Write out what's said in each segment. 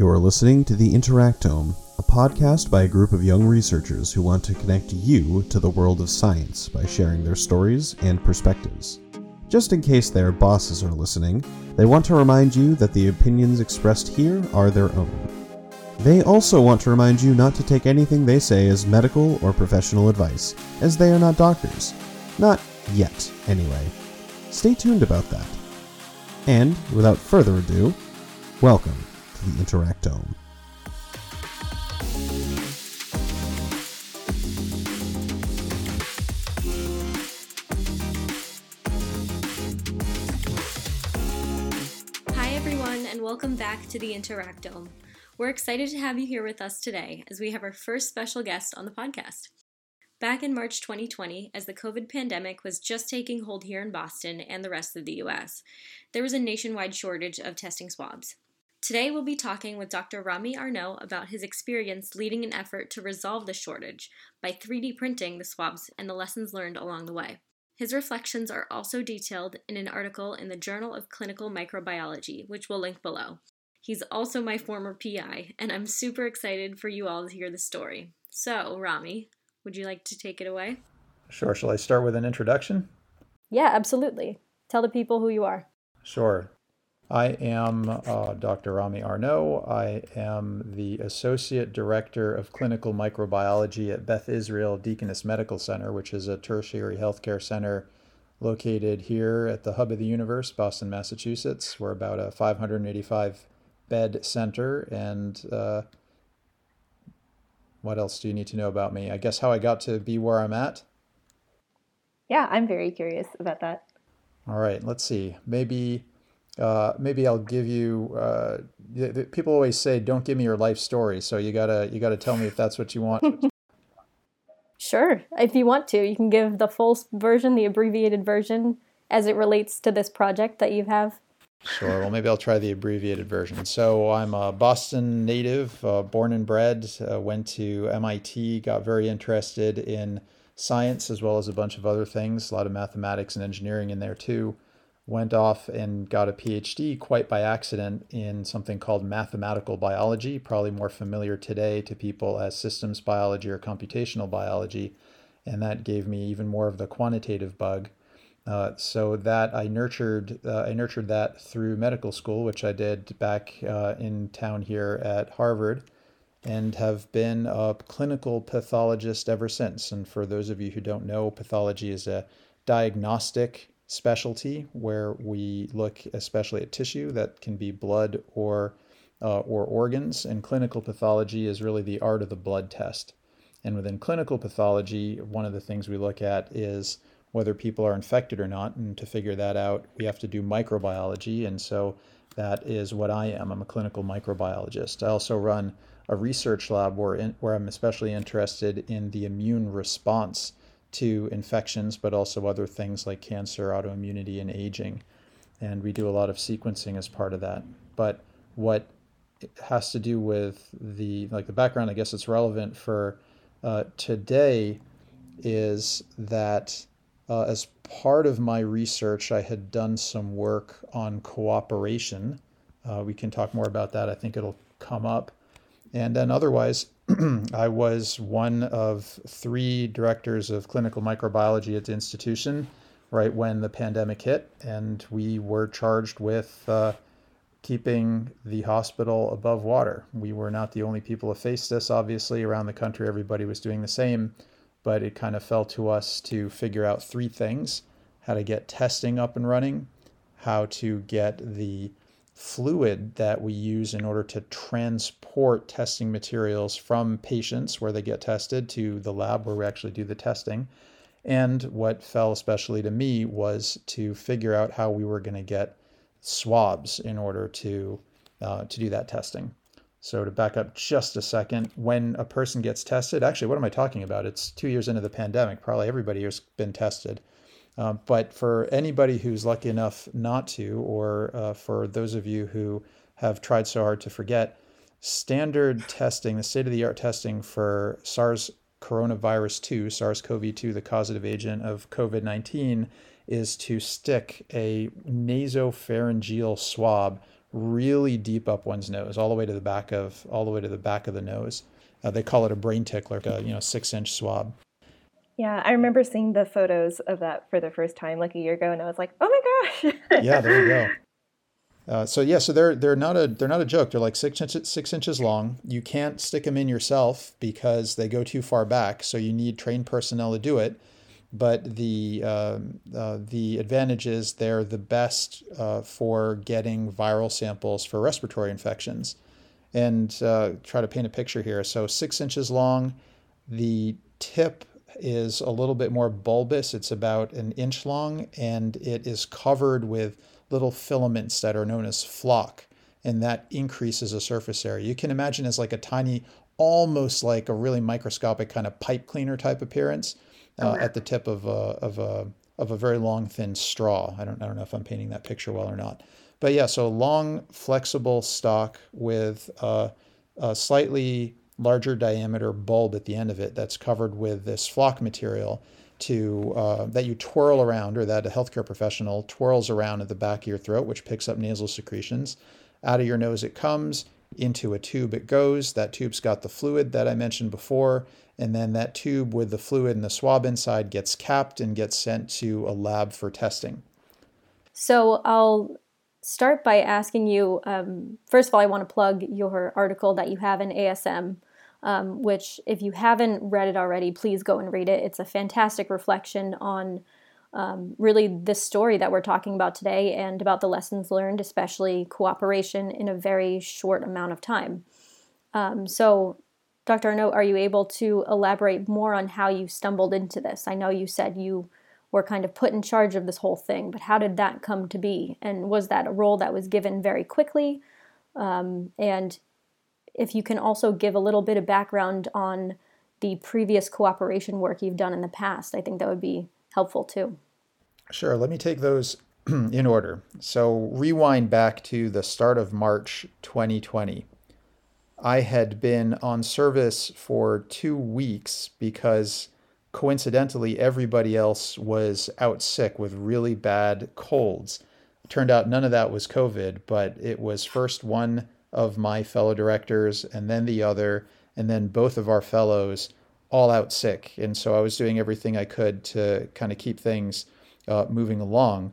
You're listening to The Interactome, a podcast by a group of young researchers who want to connect you to the world of science by sharing their stories and perspectives. Just in case their bosses are listening, they want to remind you that the opinions expressed here are their own. They also want to remind you not to take anything they say as medical or professional advice, as they are not doctors. Not yet, anyway. Stay tuned about that. And, without further ado, welcome the Interactome. Hi, everyone, and welcome back to the Interactome. We're excited to have you here with us today as we have our first special guest on the podcast. Back in March 2020, as the COVID pandemic was just taking hold here in Boston and the rest of the US, there was a nationwide shortage of testing swabs. Today, we'll be talking with Dr. Ramy Arnaout about his experience leading an effort to resolve the shortage by 3D printing the swabs and the lessons learned along the way. His reflections are also detailed in an article in the Journal of Clinical Microbiology, which we'll link below. He's also my former PI, and I'm super excited for you all to hear the story. So, Ramy, would you like to take it away? Sure. Shall I start with an introduction? Yeah, absolutely. Tell the people who you are. Sure. I am uh, Dr. Ramy Arnaout. I am the Associate Director of Clinical Microbiology at Beth Israel Deaconess Medical Center, which is a tertiary healthcare center located here at the hub of the universe, Boston, Massachusetts. We're about a 585 bed center. And uh, what else do you need to know about me? I guess how I got to be where I'm at. Yeah, I'm very curious about that. All right, let's see. Maybe uh, maybe I'll give you. Uh, the, the, people always say, "Don't give me your life story." So you gotta you gotta tell me if that's what you want. sure, if you want to, you can give the full version, the abbreviated version, as it relates to this project that you have. Sure. Well, maybe I'll try the abbreviated version. So I'm a Boston native, uh, born and bred. Uh, went to MIT, got very interested in science as well as a bunch of other things. A lot of mathematics and engineering in there too went off and got a PhD quite by accident in something called mathematical biology, probably more familiar today to people as systems biology or computational biology. And that gave me even more of the quantitative bug. Uh, so that I nurtured, uh, I nurtured that through medical school, which I did back uh, in town here at Harvard, and have been a clinical pathologist ever since. And for those of you who don't know, pathology is a diagnostic specialty where we look especially at tissue that can be blood or uh, or organs and clinical pathology is really the art of the blood test. And within clinical pathology one of the things we look at is whether people are infected or not and to figure that out we have to do microbiology and so that is what i am. I'm a clinical microbiologist. I also run a research lab where, in, where i'm especially interested in the immune response to infections, but also other things like cancer, autoimmunity, and aging. And we do a lot of sequencing as part of that. But what has to do with the like the background, I guess it's relevant for uh, today, is that uh, as part of my research, I had done some work on cooperation. Uh, we can talk more about that. I think it'll come up. And then otherwise, I was one of three directors of clinical microbiology at the institution right when the pandemic hit, and we were charged with uh, keeping the hospital above water. We were not the only people to face this, obviously. Around the country, everybody was doing the same, but it kind of fell to us to figure out three things how to get testing up and running, how to get the fluid that we use in order to transport testing materials from patients where they get tested to the lab where we actually do the testing. And what fell especially to me was to figure out how we were going to get swabs in order to uh, to do that testing. So to back up just a second, when a person gets tested, actually, what am I talking about? It's two years into the pandemic. Probably everybody has been tested. Uh, but for anybody who's lucky enough not to, or uh, for those of you who have tried so hard to forget, standard testing, the state of the art testing for SARS coronavirus 2, SARS CoV 2, the causative agent of COVID 19, is to stick a nasopharyngeal swab really deep up one's nose, all the way to the back of all the way to the back of the nose. Uh, they call it a brain tickler, a, you know, six inch swab. Yeah, I remember seeing the photos of that for the first time like a year ago, and I was like, "Oh my gosh!" yeah, there you go. Uh, so yeah, so they're they're not a they're not a joke. They're like six inches six inches long. You can't stick them in yourself because they go too far back. So you need trained personnel to do it. But the uh, uh, the advantage is they're the best uh, for getting viral samples for respiratory infections. And uh, try to paint a picture here. So six inches long. The tip is a little bit more bulbous. It's about an inch long, and it is covered with little filaments that are known as flock, and that increases the surface area. You can imagine as like a tiny, almost like a really microscopic kind of pipe cleaner type appearance uh, at the tip of a, of a of a very long thin straw. I don't I don't know if I'm painting that picture well or not, but yeah, so long flexible stalk with a, a slightly larger diameter bulb at the end of it that's covered with this flock material to uh, that you twirl around or that a healthcare professional twirls around at the back of your throat which picks up nasal secretions. Out of your nose it comes into a tube it goes. That tube's got the fluid that i mentioned before and then that tube with the fluid and the swab inside gets capped and gets sent to a lab for testing. So i'll start by asking you um, first of all i want to plug your article that you have in asm um, which, if you haven't read it already, please go and read it. It's a fantastic reflection on um, really this story that we're talking about today and about the lessons learned, especially cooperation in a very short amount of time. Um, so, Dr. Arnaout, are you able to elaborate more on how you stumbled into this? I know you said you were kind of put in charge of this whole thing, but how did that come to be? And was that a role that was given very quickly? Um, and if you can also give a little bit of background on the previous cooperation work you've done in the past, I think that would be helpful too. Sure. Let me take those in order. So, rewind back to the start of March 2020. I had been on service for two weeks because coincidentally everybody else was out sick with really bad colds. Turned out none of that was COVID, but it was first one of my fellow directors and then the other, and then both of our fellows all out sick. And so I was doing everything I could to kind of keep things uh, moving along.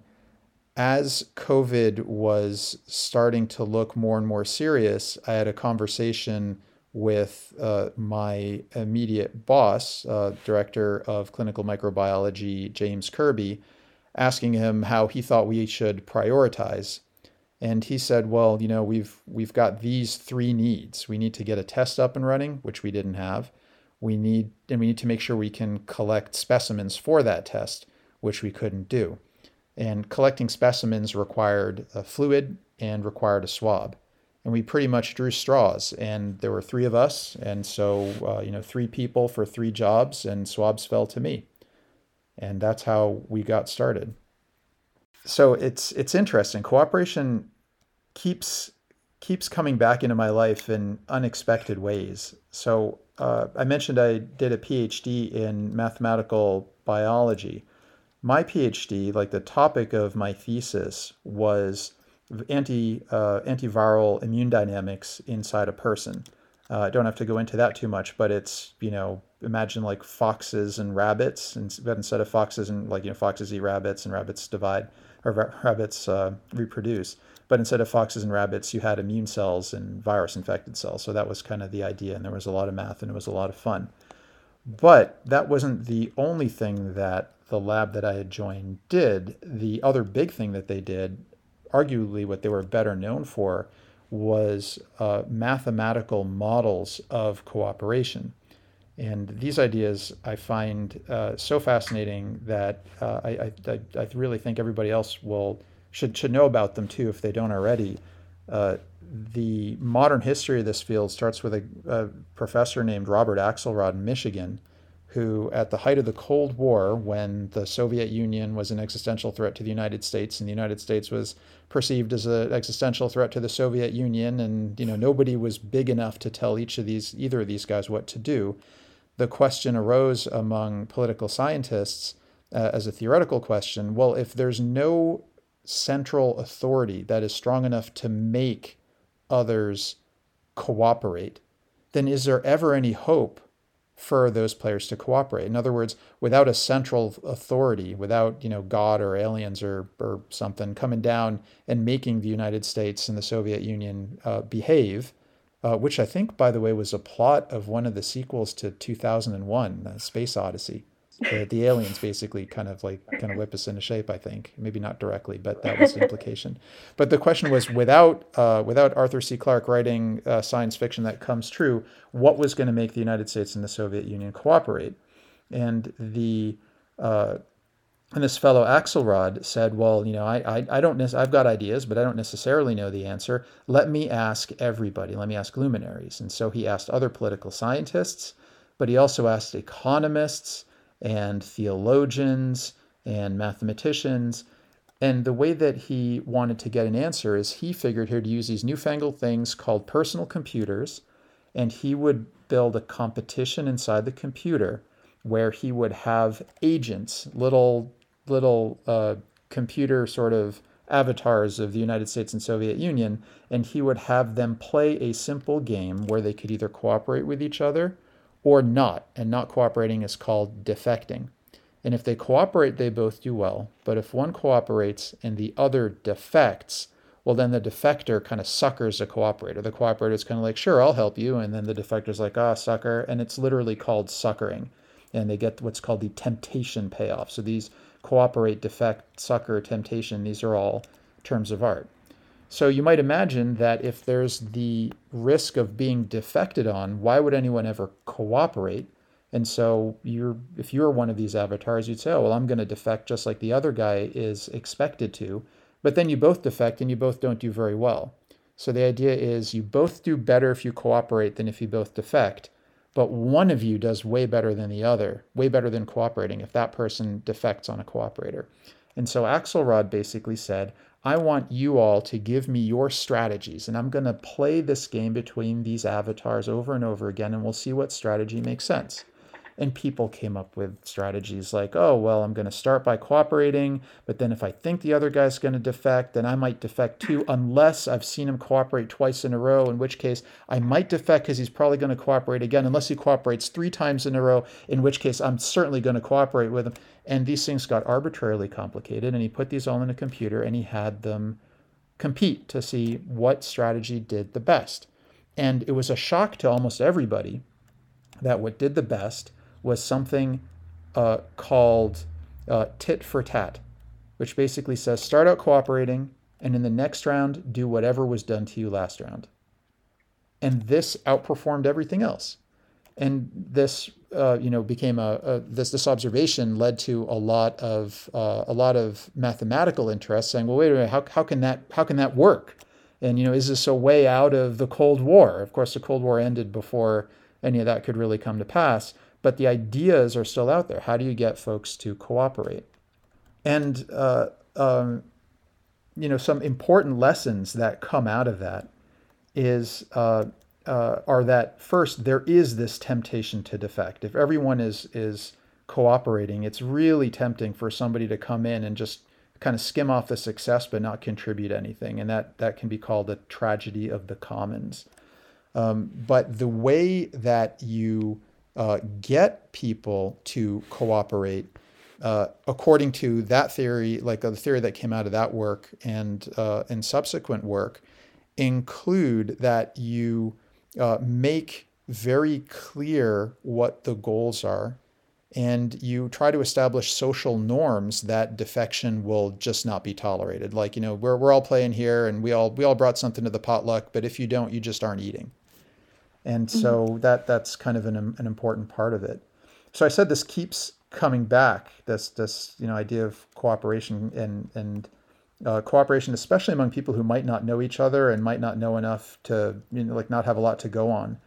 As COVID was starting to look more and more serious, I had a conversation with uh, my immediate boss, uh, director of clinical microbiology, James Kirby, asking him how he thought we should prioritize and he said, "Well, you know, we've we've got these three needs. We need to get a test up and running, which we didn't have. We need and we need to make sure we can collect specimens for that test, which we couldn't do. And collecting specimens required a fluid and required a swab. And we pretty much drew straws. And there were three of us, and so uh, you know, three people for three jobs, and swabs fell to me. And that's how we got started." So it's it's interesting. Cooperation keeps keeps coming back into my life in unexpected ways. So uh, I mentioned I did a PhD in mathematical biology. My PhD, like the topic of my thesis, was anti uh, antiviral immune dynamics inside a person. Uh, I don't have to go into that too much, but it's you know imagine like foxes and rabbits, and but instead of foxes and like you know foxes eat rabbits and rabbits divide or rabbits uh, reproduce. But instead of foxes and rabbits, you had immune cells and virus infected cells. So that was kind of the idea. And there was a lot of math and it was a lot of fun. But that wasn't the only thing that the lab that I had joined did. The other big thing that they did, arguably what they were better known for, was uh, mathematical models of cooperation. And these ideas I find uh, so fascinating that uh, I, I, I, really think everybody else will should, should know about them too if they don't already. Uh, the modern history of this field starts with a, a, professor named Robert Axelrod in Michigan, who, at the height of the Cold War, when the Soviet Union was an existential threat to the United States, and the United States was perceived as an existential threat to the Soviet Union, and you know nobody was big enough to tell each of these either of these guys what to do the question arose among political scientists uh, as a theoretical question well, if there's no central authority that is strong enough to make others cooperate, then is there ever any hope for those players to cooperate? In other words, without a central authority, without you know God or aliens or or something coming down and making the United States and the Soviet Union uh, behave, uh, which I think, by the way, was a plot of one of the sequels to 2001, Space Odyssey the, the aliens basically kind of like kind of whip us into shape. I think maybe not directly, but that was the implication. But the question was, without uh, without Arthur C. Clarke writing uh, science fiction that comes true, what was going to make the United States and the Soviet Union cooperate? And the uh, and this fellow Axelrod said, "Well, you know, I, I, I don't I've got ideas, but I don't necessarily know the answer. Let me ask everybody. Let me ask luminaries." And so he asked other political scientists, but he also asked economists and theologians and mathematicians. And the way that he wanted to get an answer is he figured he'd use these newfangled things called personal computers, and he would build a competition inside the computer where he would have agents, little little uh, computer sort of avatars of the United States and Soviet Union, and he would have them play a simple game where they could either cooperate with each other or not. And not cooperating is called defecting. And if they cooperate, they both do well. But if one cooperates and the other defects, well, then the defector kind of suckers the cooperator. The cooperator is kind of like, sure, I'll help you. And then the defector's like, ah, sucker. And it's literally called suckering. And they get what's called the temptation payoff. So these cooperate, defect, sucker, temptation, these are all terms of art. So you might imagine that if there's the risk of being defected on, why would anyone ever cooperate? And so you're if you're one of these avatars, you'd say, "Oh, well, I'm going to defect just like the other guy is expected to." But then you both defect and you both don't do very well. So the idea is you both do better if you cooperate than if you both defect, but one of you does way better than the other, way better than cooperating if that person defects on a cooperator. And so Axelrod basically said, I want you all to give me your strategies, and I'm going to play this game between these avatars over and over again, and we'll see what strategy makes sense. And people came up with strategies like, oh, well, I'm going to start by cooperating, but then if I think the other guy's going to defect, then I might defect too, unless I've seen him cooperate twice in a row, in which case I might defect because he's probably going to cooperate again, unless he cooperates three times in a row, in which case I'm certainly going to cooperate with him. And these things got arbitrarily complicated, and he put these all in a computer and he had them compete to see what strategy did the best. And it was a shock to almost everybody that what did the best was something uh, called uh, tit for tat, which basically says start out cooperating and in the next round do whatever was done to you last round. And this outperformed everything else. And this, uh, you know, became a, a, this this observation led to a lot of uh, a lot of mathematical interest, saying, well, wait a minute, how, how can that how can that work? And you know, is this a way out of the Cold War? Of course, the Cold War ended before any of that could really come to pass but the ideas are still out there. How do you get folks to cooperate? And uh, um, you know, some important lessons that come out of that is uh, uh, are that first there is this temptation to defect. If everyone is is cooperating, it's really tempting for somebody to come in and just kind of skim off the success but not contribute anything, and that that can be called a tragedy of the commons. Um, but the way that you uh, get people to cooperate uh, according to that theory, like uh, the theory that came out of that work and uh, subsequent work, include that you uh, make very clear what the goals are, and you try to establish social norms that defection will just not be tolerated. Like you know, we're we're all playing here, and we all we all brought something to the potluck, but if you don't, you just aren't eating and mm-hmm. so that that's kind of an, an important part of it so i said this keeps coming back this this you know idea of cooperation and and uh, cooperation especially among people who might not know each other and might not know enough to you know like not have a lot to go on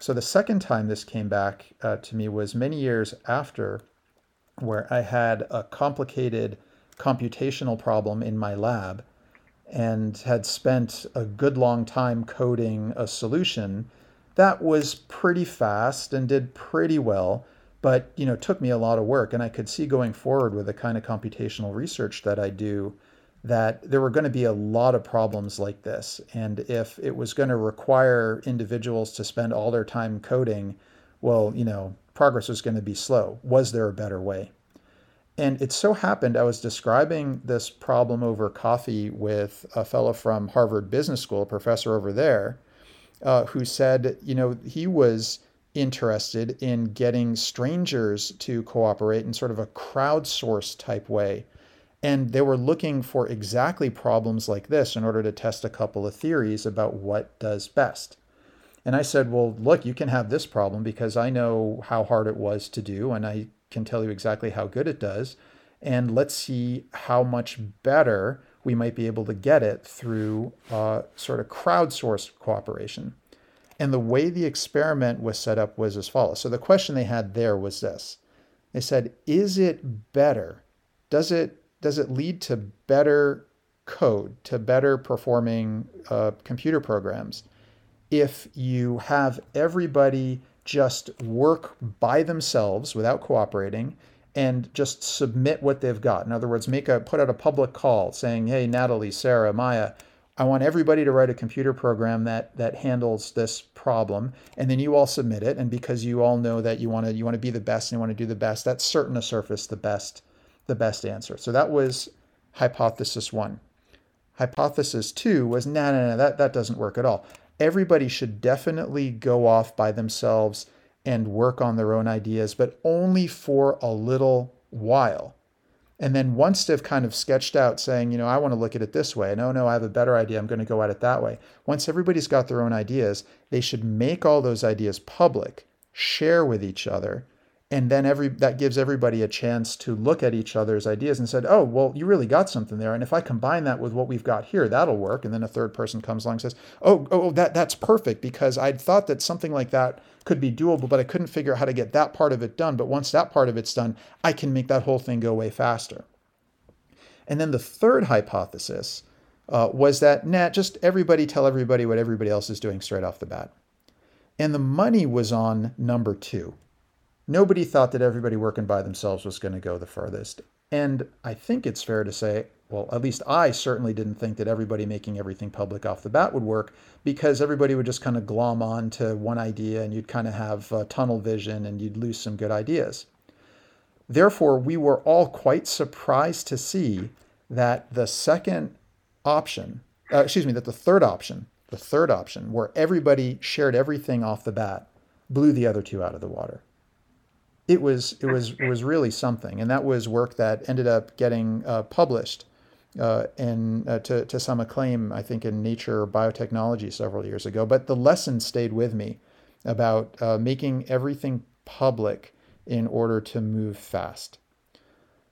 so the second time this came back uh, to me was many years after where i had a complicated computational problem in my lab and had spent a good long time coding a solution that was pretty fast and did pretty well but you know took me a lot of work and i could see going forward with the kind of computational research that i do that there were going to be a lot of problems like this. And if it was going to require individuals to spend all their time coding, well, you know, progress was going to be slow. Was there a better way? And it so happened I was describing this problem over coffee with a fellow from Harvard Business School, a professor over there, uh, who said, you know, he was interested in getting strangers to cooperate in sort of a crowdsourced type way and they were looking for exactly problems like this in order to test a couple of theories about what does best. And I said, Well, look, you can have this problem because I know how hard it was to do, and I can tell you exactly how good it does. And let's see how much better we might be able to get it through uh, sort of crowdsourced cooperation. And the way the experiment was set up was as follows. So the question they had there was this they said, Is it better? Does it does it lead to better code, to better performing uh, computer programs if you have everybody just work by themselves without cooperating and just submit what they've got. In other words, make a put out a public call saying, "Hey, Natalie, Sarah, Maya, I want everybody to write a computer program that that handles this problem, and then you all submit it. And because you all know that you want to you want to be the best and you want to do the best, that's certain to surface the best the best answer. So that was hypothesis one. Hypothesis two was no, no, no, that, that doesn't work at all. Everybody should definitely go off by themselves and work on their own ideas, but only for a little while. And then once they've kind of sketched out saying, you know, I want to look at it this way, no, oh, no, I have a better idea, I'm going to go at it that way. Once everybody's got their own ideas, they should make all those ideas public, share with each other, and then every that gives everybody a chance to look at each other's ideas and said oh well you really got something there. And if i combine that with what we've got here that'll work. And then a third person comes along and says oh oh, oh that that's perfect because i'd thought that something like that could be doable but i couldn't figure out how to get that part of it done. But once that part of it's done i can make that whole thing go way faster. And then the third hypothesis uh, was that nah just everybody tell everybody what everybody else is doing straight off the bat. And the money was on number two nobody thought that everybody working by themselves was going to go the furthest. And I think it's fair to say, well, at least I certainly didn't think that everybody making everything public off the bat would work because everybody would just kind of glom on to one idea and you'd kind of have uh, tunnel vision and you'd lose some good ideas. Therefore, we were all quite surprised to see that the second option, uh, excuse me, that the third option, the third option, where everybody shared everything off the bat, blew the other two out of the water it was it was it was really something, and that was work that ended up getting uh, published uh, and uh, to to some acclaim, I think, in Nature Biotechnology several years ago. But the lesson stayed with me about uh, making everything public in order to move fast.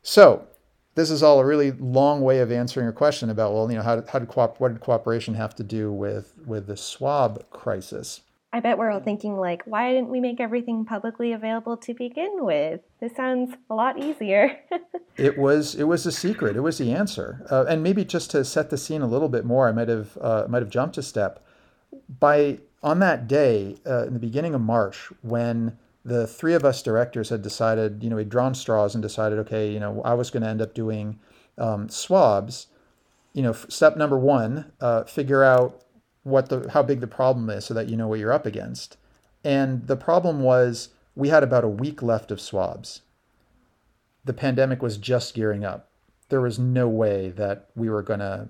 So this is all a really long way of answering your question about well, you know, how, did, how did what did cooperation have to do with with the swab crisis? I bet we're all thinking like, why didn't we make everything publicly available to begin with? This sounds a lot easier. it was it was a secret. It was the answer. Uh, and maybe just to set the scene a little bit more, I might have uh, might have jumped a step. By on that day, uh, in the beginning of March, when the three of us directors had decided, you know, we'd drawn straws and decided, okay, you know, I was going to end up doing um, swabs. You know, step number one, uh, figure out what the how big the problem is so that you know what you're up against. And the problem was we had about a week left of swabs. The pandemic was just gearing up. There was no way that we were going to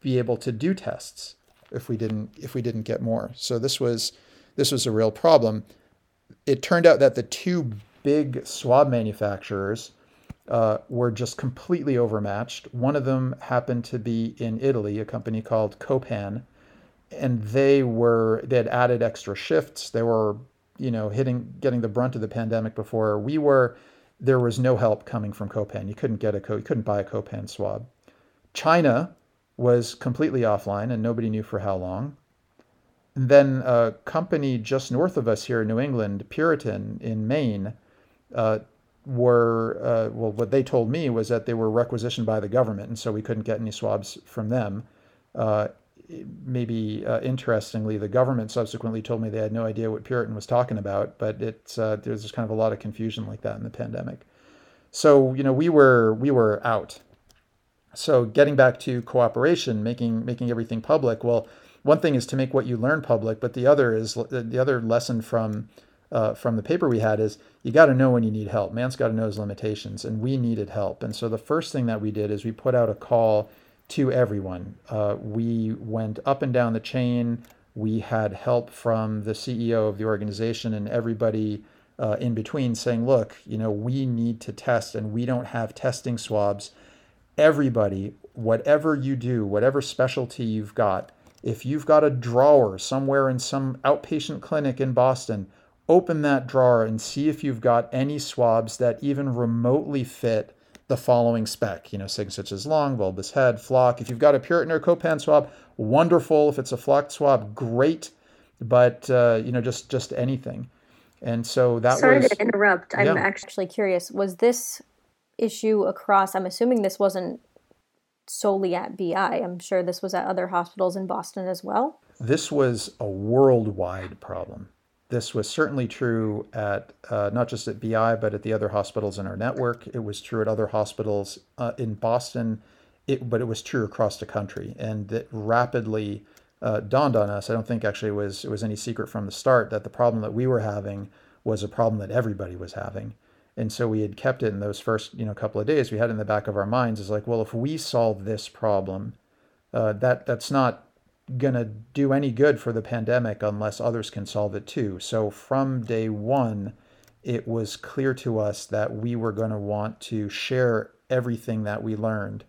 be able to do tests if we didn't if we didn't get more. So this was this was a real problem. It turned out that the two big swab manufacturers uh, were just completely overmatched. One of them happened to be in Italy, a company called Copan, and they were they had added extra shifts. They were you know hitting getting the brunt of the pandemic before we were. There was no help coming from Copan. You couldn't get a co- you couldn't buy a Copan swab. China was completely offline and nobody knew for how long. And then a company just north of us here in New England, Puritan in Maine, uh, were uh, well. What they told me was that they were requisitioned by the government, and so we couldn't get any swabs from them. Uh, maybe uh, interestingly, the government subsequently told me they had no idea what Puritan was talking about, but it's uh, there's just kind of a lot of confusion like that in the pandemic. So you know we were we were out. So getting back to cooperation, making making everything public. Well, one thing is to make what you learn public, but the other is the other lesson from uh, from the paper we had is you got to know when you need help. Man's got to know his limitations, and we needed help. And so the first thing that we did is we put out a call to everyone. Uh, we went up and down the chain. We had help from the CEO of the organization and everybody uh, in between saying, look, you know, we need to test and we don't have testing swabs. Everybody, whatever you do, whatever specialty you've got, if you've got a drawer somewhere in some outpatient clinic in Boston, open that drawer and see if you've got any swabs that even remotely fit the following spec, you know, such as lung, bulbous head, flock. If you've got a Puritan or Copan swab, wonderful. If it's a flock swab, great. But uh, you know, just just anything. And so that Sorry was. to interrupt. I'm actually curious. Was this issue across? I'm assuming this wasn't solely at BI. I'm sure this was at other hospitals in Boston as well. This was a worldwide problem. This was certainly true at uh, not just at BI, but at the other hospitals in our network. It was true at other hospitals uh, in Boston, it, but it was true across the country. And it rapidly uh, dawned on us. I don't think actually it was it was any secret from the start that the problem that we were having was a problem that everybody was having. And so we had kept it in those first you know couple of days. We had in the back of our minds is like, well, if we solve this problem, uh, that that's not going to do any good for the pandemic unless others can solve it too. So from day one, it was clear to us that we were going to want to share everything that we learned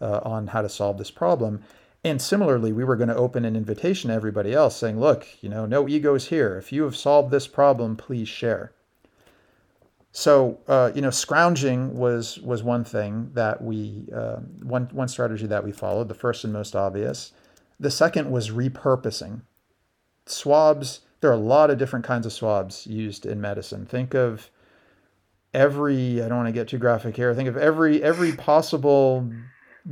uh, on how to solve this problem. And similarly, we were going to open an invitation to everybody else saying, look, you know, no egos here. If you have solved this problem, please share. So, uh, you know, scrounging was was one thing that we uh, one one strategy that we followed. The first and most obvious. The second was repurposing. Swabs, there are a lot of different kinds of swabs used in medicine. Think of every, I don't want to get too graphic here, think of every every possible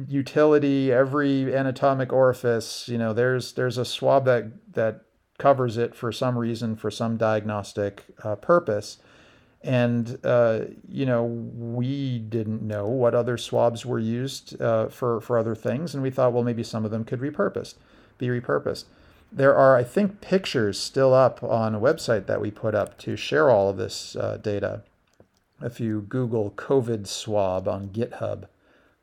utility, every anatomic orifice, you know, there's there's a swab that that covers it for some reason, for some diagnostic uh, purpose. And, uh, you know, we didn't know what other swabs were used uh, for, for other things. And we thought, well, maybe some of them could repurposed, be repurposed. There are, I think, pictures still up on a website that we put up to share all of this uh, data. If you Google COVID swab on GitHub,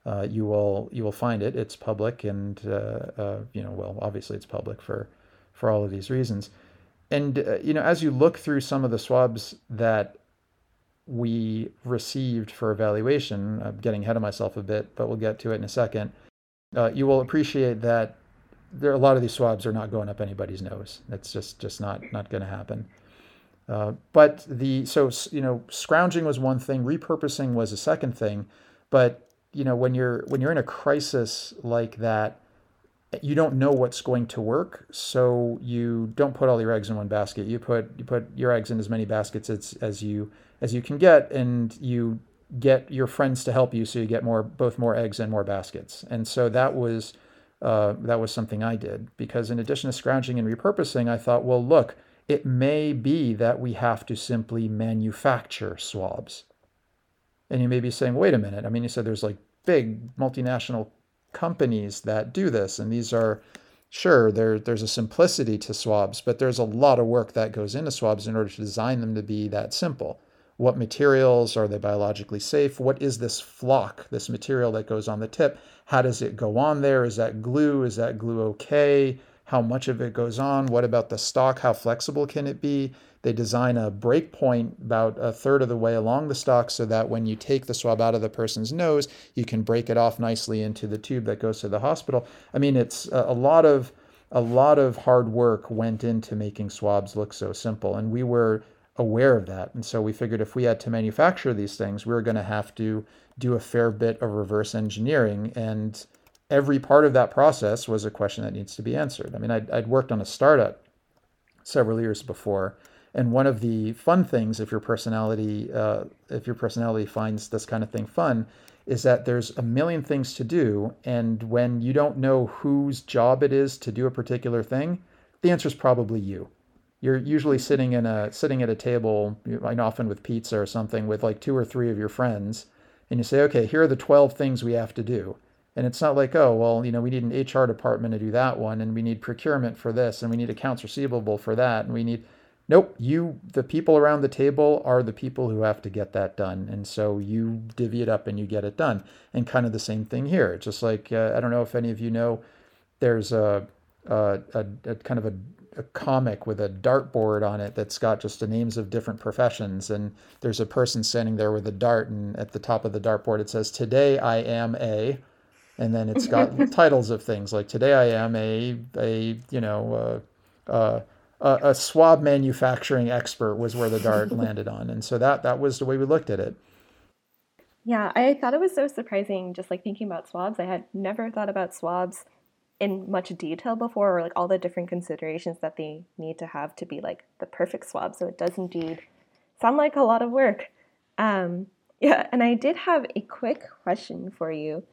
uh, you will you will find it. It's public, and uh, uh, you know, well, obviously, it's public for for all of these reasons. And you know, as you look through some of the swabs that we received for evaluation, I'm getting ahead of myself a bit, but we'll get to it in a second, uh, you will appreciate that there a lot of these swabs are not going up anybody's nose. That's just just not not going to happen. Uh, but the so you know scrounging was one thing, repurposing was a second thing. But you know when you're when you're in a crisis like that, you don't know what's going to work, so you don't put all your eggs in one basket. You put you put your eggs in as many baskets as as you as you can get, and you get your friends to help you, so you get more both more eggs and more baskets. And so that was uh, that was something I did because in addition to scrounging and repurposing, I thought, well, look, it may be that we have to simply manufacture swabs. And you may be saying, wait a minute. I mean, you said there's like big multinational companies that do this, and these are sure there there's a simplicity to swabs, but there's a lot of work that goes into swabs in order to design them to be that simple. What materials are they biologically safe? What is this flock, this material that goes on the tip? How does it go on there? Is that glue? Is that glue okay? How much of it goes on? What about the stalk? How flexible can it be? They design a break point about a third of the way along the stalk so that when you take the swab out of the person's nose, you can break it off nicely into the tube that goes to the hospital. I mean, it's a lot of a lot of hard work went into making swabs look so simple, and we were aware of that. And so we figured if we had to manufacture these things, we were going to have to do a fair bit of reverse engineering. And every part of that process was a question that needs to be answered. I mean, I'd, I'd worked on a startup several years before. And one of the fun things, if your personality, uh, if your personality finds this kind of thing fun, is that there's a million things to do, and when you don't know whose job it is to do a particular thing, the answer is probably you you're usually sitting in a sitting at a table, often with pizza or something, with like two or three of your friends, and you say, okay, here are the twelve things we have to do, And it's not like, oh, well, you know, we need an HR department to do that one, and we need procurement for this, and we need accounts receivable for that, and we need Nope, you the people around the table are the people who have to get that done, and so you divvy it up and you get it done. And kind of the same thing here. Just like uh, I don't know if any of you know, there's a a, a, a kind of a, a, comic with a dartboard on it that's got just the names of different professions, and there's a person standing there with a dart, and at the top of the dartboard it says, "Today I am a." And then it's got titles of things like today I am a a you know uh, uh, a, a swab manufacturing expert was where the dart landed on, and so that that was the way we looked at it. Yeah, I thought it was so surprising. Just like thinking about swabs, I had never thought about swabs in much detail before, or like all the different considerations that they need to have to be like the perfect swab. So it does indeed sound like a lot of work. Um, yeah, and I did have a quick question for you.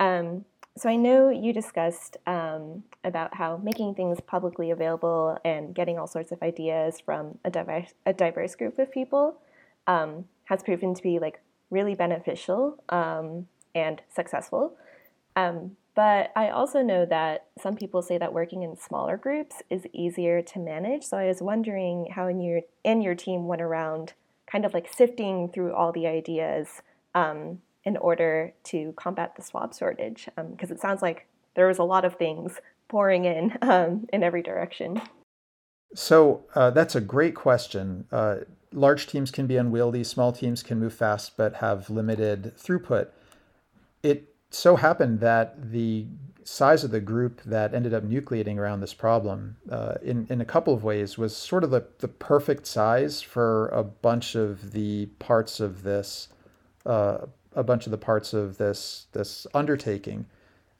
Um, so I know you discussed um, about how making things publicly available and getting all sorts of ideas from a diverse, a diverse group of people um, has proven to be like really beneficial um, and successful. Um, but I also know that some people say that working in smaller groups is easier to manage. So I was wondering how in your your team went around kind of like sifting through all the ideas um, in order to combat the swab shortage? Because um, it sounds like there was a lot of things pouring in um, in every direction. So uh, that's a great question. Uh, large teams can be unwieldy, small teams can move fast but have limited throughput. It so happened that the size of the group that ended up nucleating around this problem uh, in, in a couple of ways was sort of the, the perfect size for a bunch of the parts of this uh, a bunch of the parts of this this undertaking.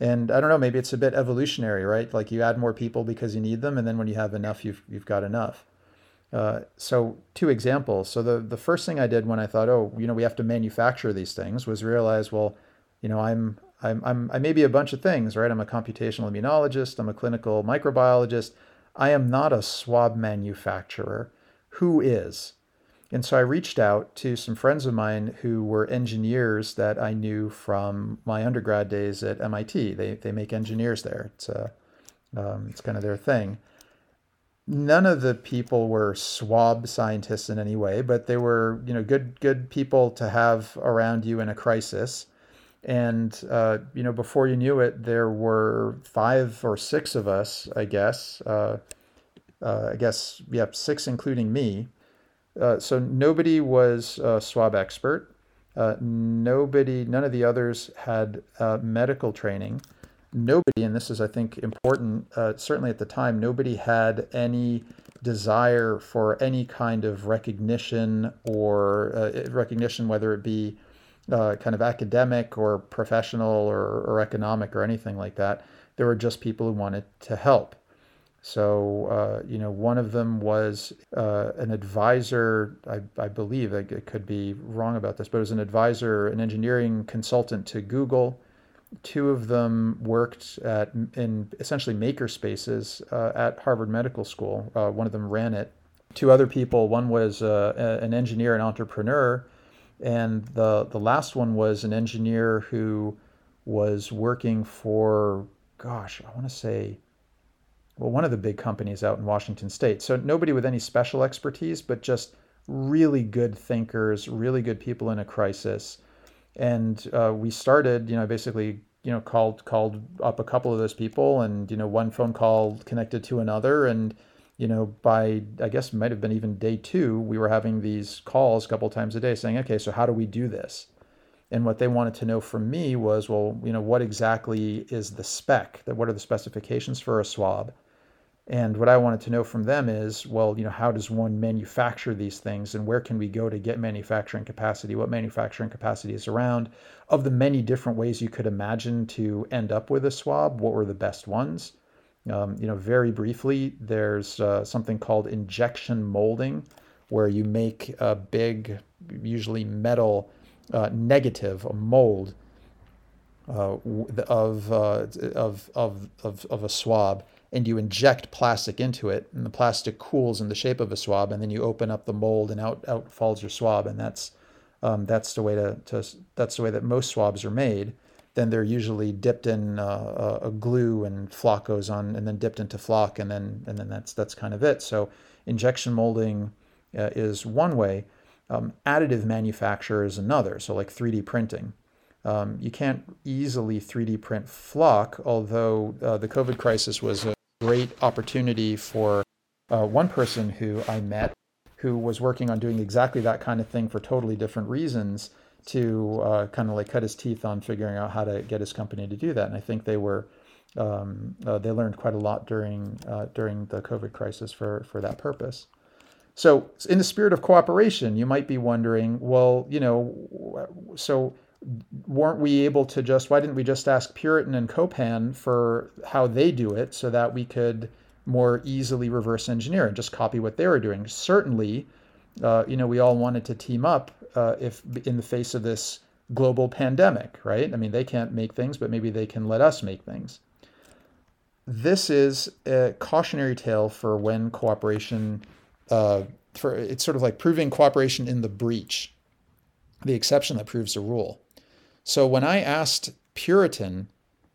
And I don't know, maybe it's a bit evolutionary, right? Like you add more people because you need them, and then when you have enough, you've you've got enough. Uh, so two examples. So the the first thing I did when I thought, oh, you know, we have to manufacture these things, was realize, well, you know, I'm I'm, I'm I may be a bunch of things, right? I'm a computational immunologist. I'm a clinical microbiologist. I am not a swab manufacturer. Who is? And so I reached out to some friends of mine who were engineers that I knew from my undergrad days at MIT. They, they make engineers there. It's, a, um, it's kind of their thing. None of the people were swab scientists in any way, but they were you know good good people to have around you in a crisis. And uh, you know before you knew it, there were five or six of us, I guess. Uh, uh, I guess yeah, six including me uh, so nobody was a swab expert. Uh, nobody, none of the others had uh, medical training. Nobody, and this is, I think, important, certainly at the time, nobody had any desire for any kind of recognition or recognition, whether it be kind of academic or professional or, or economic or anything like that. There were just people who wanted to help. So, uh, you know, one of them was uh, an advisor, I, I believe, I, I, could be wrong about this, but it was an advisor, an engineering consultant to Google. Two of them worked at in essentially maker spaces uh, at Harvard Medical School. Uh, one of them ran it. Two other people, one was uh, an engineer and entrepreneur, and the, the last one was an engineer who was working for, gosh, I want to say, well, one of the big companies out in Washington state. So nobody with any special expertise, but just really good thinkers, really good people in a crisis. And uh, we started, you know, basically, you know, called called up a couple of those people, and you know, one phone call connected to another, and you know, by I guess might have been even day two, we were having these calls a couple times a day, saying, okay, so how do we do this? And what they wanted to know from me was, well, you know, what exactly is the spec? That what are the specifications for a swab? And what I wanted to know from them is, well, you know, how does one manufacture these things and where can we go to get manufacturing capacity? What manufacturing capacity is around? Of the many different ways you could imagine to end up with a swab, what were the best ones? Um, you know, very briefly, there's uh, something called injection molding, where you make a big, usually metal uh, negative, a mold uh, of, uh, of, of, of, of a swab and you inject plastic into it, and the plastic cools in the shape of a swab, and then you open up the mold, and out out falls your swab, and that's um, that's the way to, to that's the way that most swabs are made. Then they're usually dipped in uh, a glue and flock goes on, and then dipped into flock, and then and then that's that's kind of it. So injection molding uh, is one way. Um, additive manufacture is another. So like 3D printing. Um, you can't easily 3D print flock, although uh, the COVID crisis was a great opportunity for uh, one person who I met who was working on doing exactly that kind of thing for totally different reasons to uh, kind of like cut his teeth on figuring out how to get his company to do that. And I think they were um, uh, they learned quite a lot during uh, during the COVID crisis for for that purpose. So, in the spirit of cooperation, you might be wondering, well, you know, so weren't we able to just why didn't we just ask Puritan and Copan for how they do it so that we could more easily reverse engineer and just copy what they were doing? Certainly, uh, you know, we all wanted to team up uh, if in the face of this global pandemic, right? I mean, they can't make things, but maybe they can let us make things. This is a cautionary tale for when cooperation, uh, for it's sort of like proving cooperation in the breach, the exception that proves the rule. So when I asked Puritan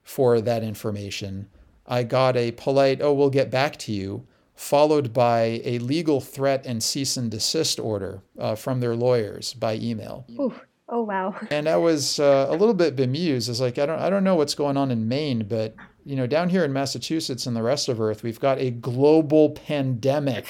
for that information, I got a polite, oh, we'll get back to you, followed by a legal threat and cease and desist order uh, from their lawyers by email. Ooh. Oh wow! And I was uh, a little bit bemused. I was like, I don't, I don't know what's going on in Maine, but you know, down here in Massachusetts and the rest of Earth, we've got a global pandemic.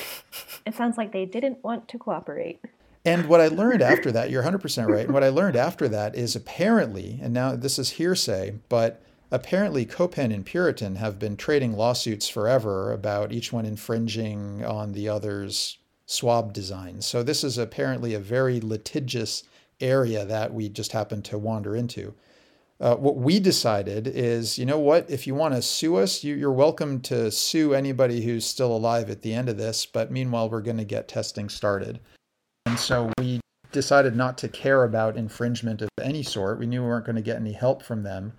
It sounds like they didn't want to cooperate. And what I learned after that, you're 100% right. And what I learned after that is apparently, and now this is hearsay, but apparently Copan and Puritan have been trading lawsuits forever about each one infringing on the other's swab design. So this is apparently a very litigious area that we just happened to wander into. Uh, what we decided is, you know what? If you want to sue us, you, you're welcome to sue anybody who's still alive at the end of this. But meanwhile, we're going to get testing started. And so we decided not to care about infringement of any sort. We knew we weren't going to get any help from them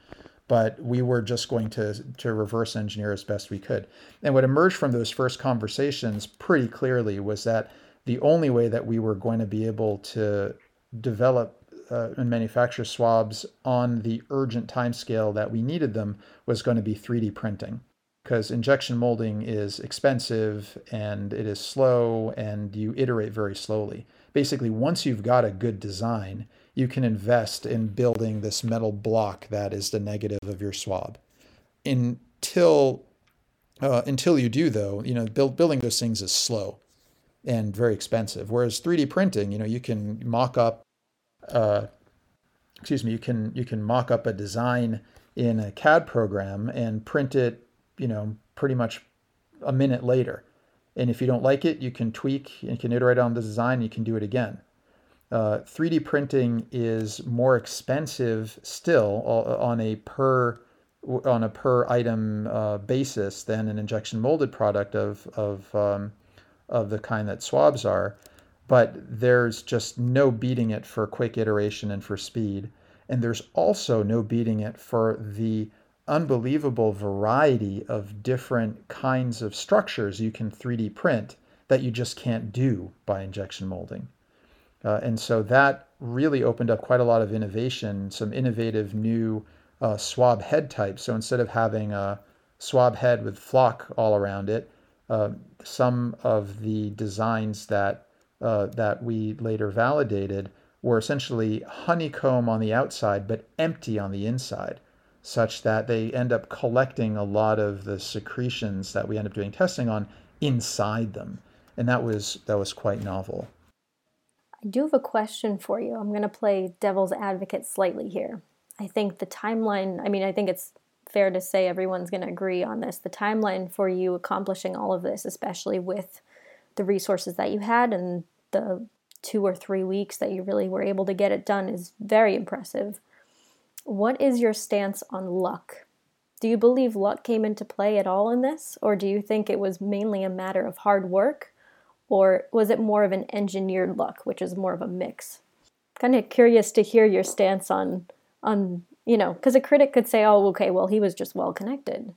but we were just going to to reverse engineer as best we could. And what emerged from those first conversations pretty clearly was that the only way that we were going to be able to develop uh, and manufacture swabs on the urgent timescale that we needed them was going to be 3D printing because injection molding is expensive and it is slow and you iterate very slowly. Basically, once you've got a good design, you can invest in building this metal block that is the negative of your swab. Until uh, until you do, though, you know, build, building those things is slow and very expensive. Whereas 3D printing, you know, you can mock up, uh, excuse me, you can you can mock up a design in a CAD program and print it, you know, pretty much a minute later. And if you don't like it, you can tweak and can iterate on the design. You can do it again. Uh, 3D printing is more expensive still on a per on a per item uh, basis than an injection molded product of of um, of the kind that swabs are, but there's just no beating it for quick iteration and for speed, and there's also no beating it for the unbelievable variety of different kinds of structures you can 3D print that you just can't do by injection molding. Uh, and so that really opened up quite a lot of innovation, some innovative new uh, swab head types. So instead of having a swab head with flock all around it, uh, some of the designs that uh, that we later validated were essentially honeycomb on the outside but empty on the inside, such that they end up collecting a lot of the secretions that we end up doing testing on inside them, and that was that was quite novel. I do have a question for you. I'm going to play devil's advocate slightly here. I think the timeline, I mean, I think it's fair to say everyone's going to agree on this. The timeline for you accomplishing all of this, especially with the resources that you had and the two or three weeks that you really were able to get it done, is very impressive. What is your stance on luck? Do you believe luck came into play at all in this, or do you think it was mainly a matter of hard work or was it more of an engineered look, which is more of a mix? Kind of curious to hear your stance on on you know, because a critic could say, "Oh, okay, well, he was just well connected."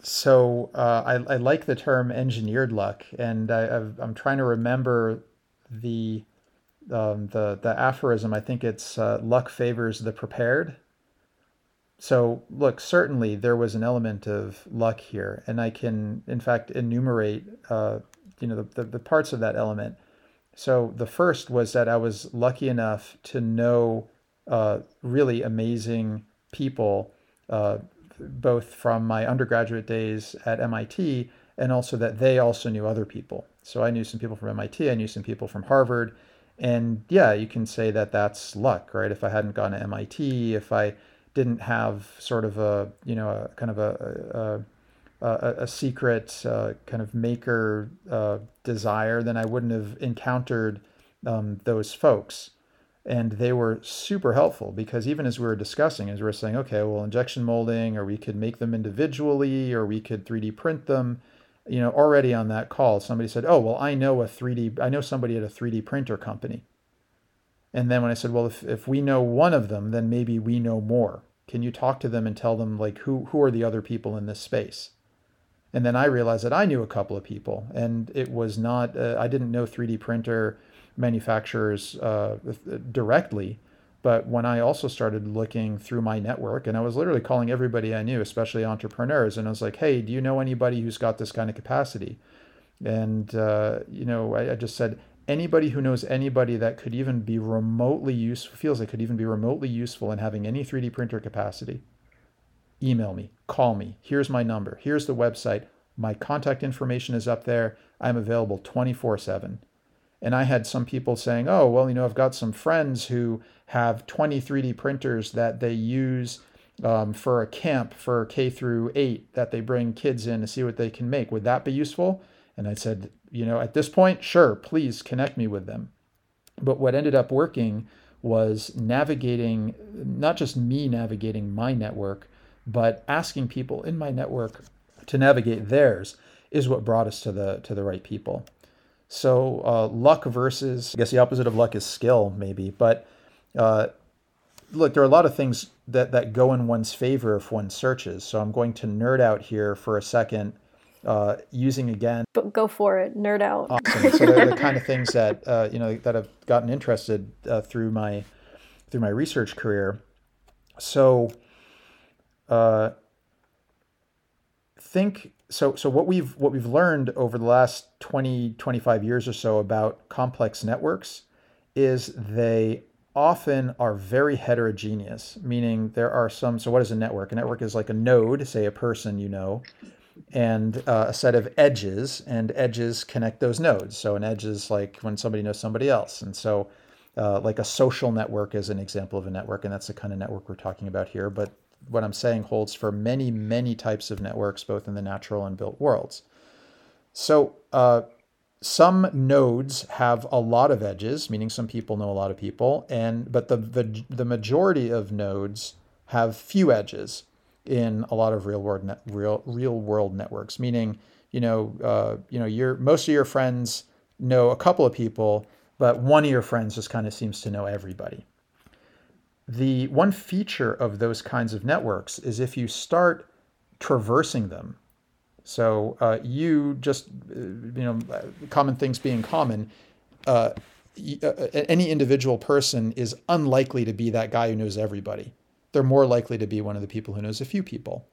So uh, I, I, like the term engineered luck, and I, am trying to remember the um, the the aphorism. I think it's uh, luck favors the prepared. so look, certainly there was an element of luck here, and I can, in fact, enumerate, uh, you know, the, the, the parts of that element. So the first was that I was lucky enough to know uh, really amazing people, uh, both from my undergraduate days at MIT, and also that they also knew other people. So I knew some people from MIT, I knew some people from Harvard, and yeah, you can say that that's luck, right? If I hadn't gone to MIT, if I didn't have sort of a you know a kind of a a, a, a secret uh, kind of maker uh, desire, then I wouldn't have encountered um, those folks. And they were super helpful because even as we were discussing, as we were saying, okay, well, injection molding, or we could make them individually, or we could 3D print them. You know, already on that call, somebody said, "Oh, well, I know a 3D. I know somebody at a 3D printer company." And then when I said, well, if, if we know one of them, then maybe we know more. Can you talk to them and tell them like who who are the other people in this space? And then I realized that I knew a couple of people, and it was not uh, I didn't know 3D printer manufacturers uh, directly, but when I also started looking through my network, and I was literally calling everybody I knew, especially entrepreneurs, and I was like, "Hey, do you know anybody who's got this kind of capacity?" And uh, you know, I, I just said, anybody who knows anybody that could even be remotely useful, feels like could even be remotely useful in having any 3D printer capacity, email me, call me. Here's my number. Here's the website. My contact information is up there. I'm available 24 7. And I had some people saying, oh, well, you know, I've got some friends who have 20 3D printers that they use um, for a camp for K through eight that they bring kids in to see what they can make. Would that be useful? And I said, you know, at this point, sure, please connect me with them. But what ended up working was navigating, not just me navigating my network, but asking people in my network to navigate theirs is what brought us to the to the right people. So uh, luck versus, I guess the opposite of luck is skill, maybe. But uh, look, there are a lot of things that that go in one's favor if one searches. So I'm going to nerd out here for a second uh, using again. But go for it, nerd out. Awesome. So they're the kind of things that uh, you know that I've gotten interested uh, through my through my research career. So, uh, think so. So what we've what we've learned over the last 20, 25 years or so about complex networks is they often are very heterogeneous, meaning there are some. So, what is a network? A network is like a node, say a person you know, and uh, a set of edges, and edges connect those nodes. So an edge is like when somebody knows somebody else. And so, uh, like a social network is an example of a network, and that's the kind of network we're talking about here. But what I'm saying holds for many, many types of networks, both in the natural and built worlds. So, uh, some nodes have a lot of edges, meaning some people know a lot of people, and but the the, the majority of nodes have few edges in a lot of real world net, real real world networks. Meaning, you know, uh, you know, your most of your friends know a couple of people, but one of your friends just kind of seems to know everybody. The one feature of those kinds of networks is if you start traversing them. So uh, you just, uh, you know, common things being common, uh, uh, any individual person is unlikely to be that guy who knows everybody they're more likely to be one of the people who knows a few people.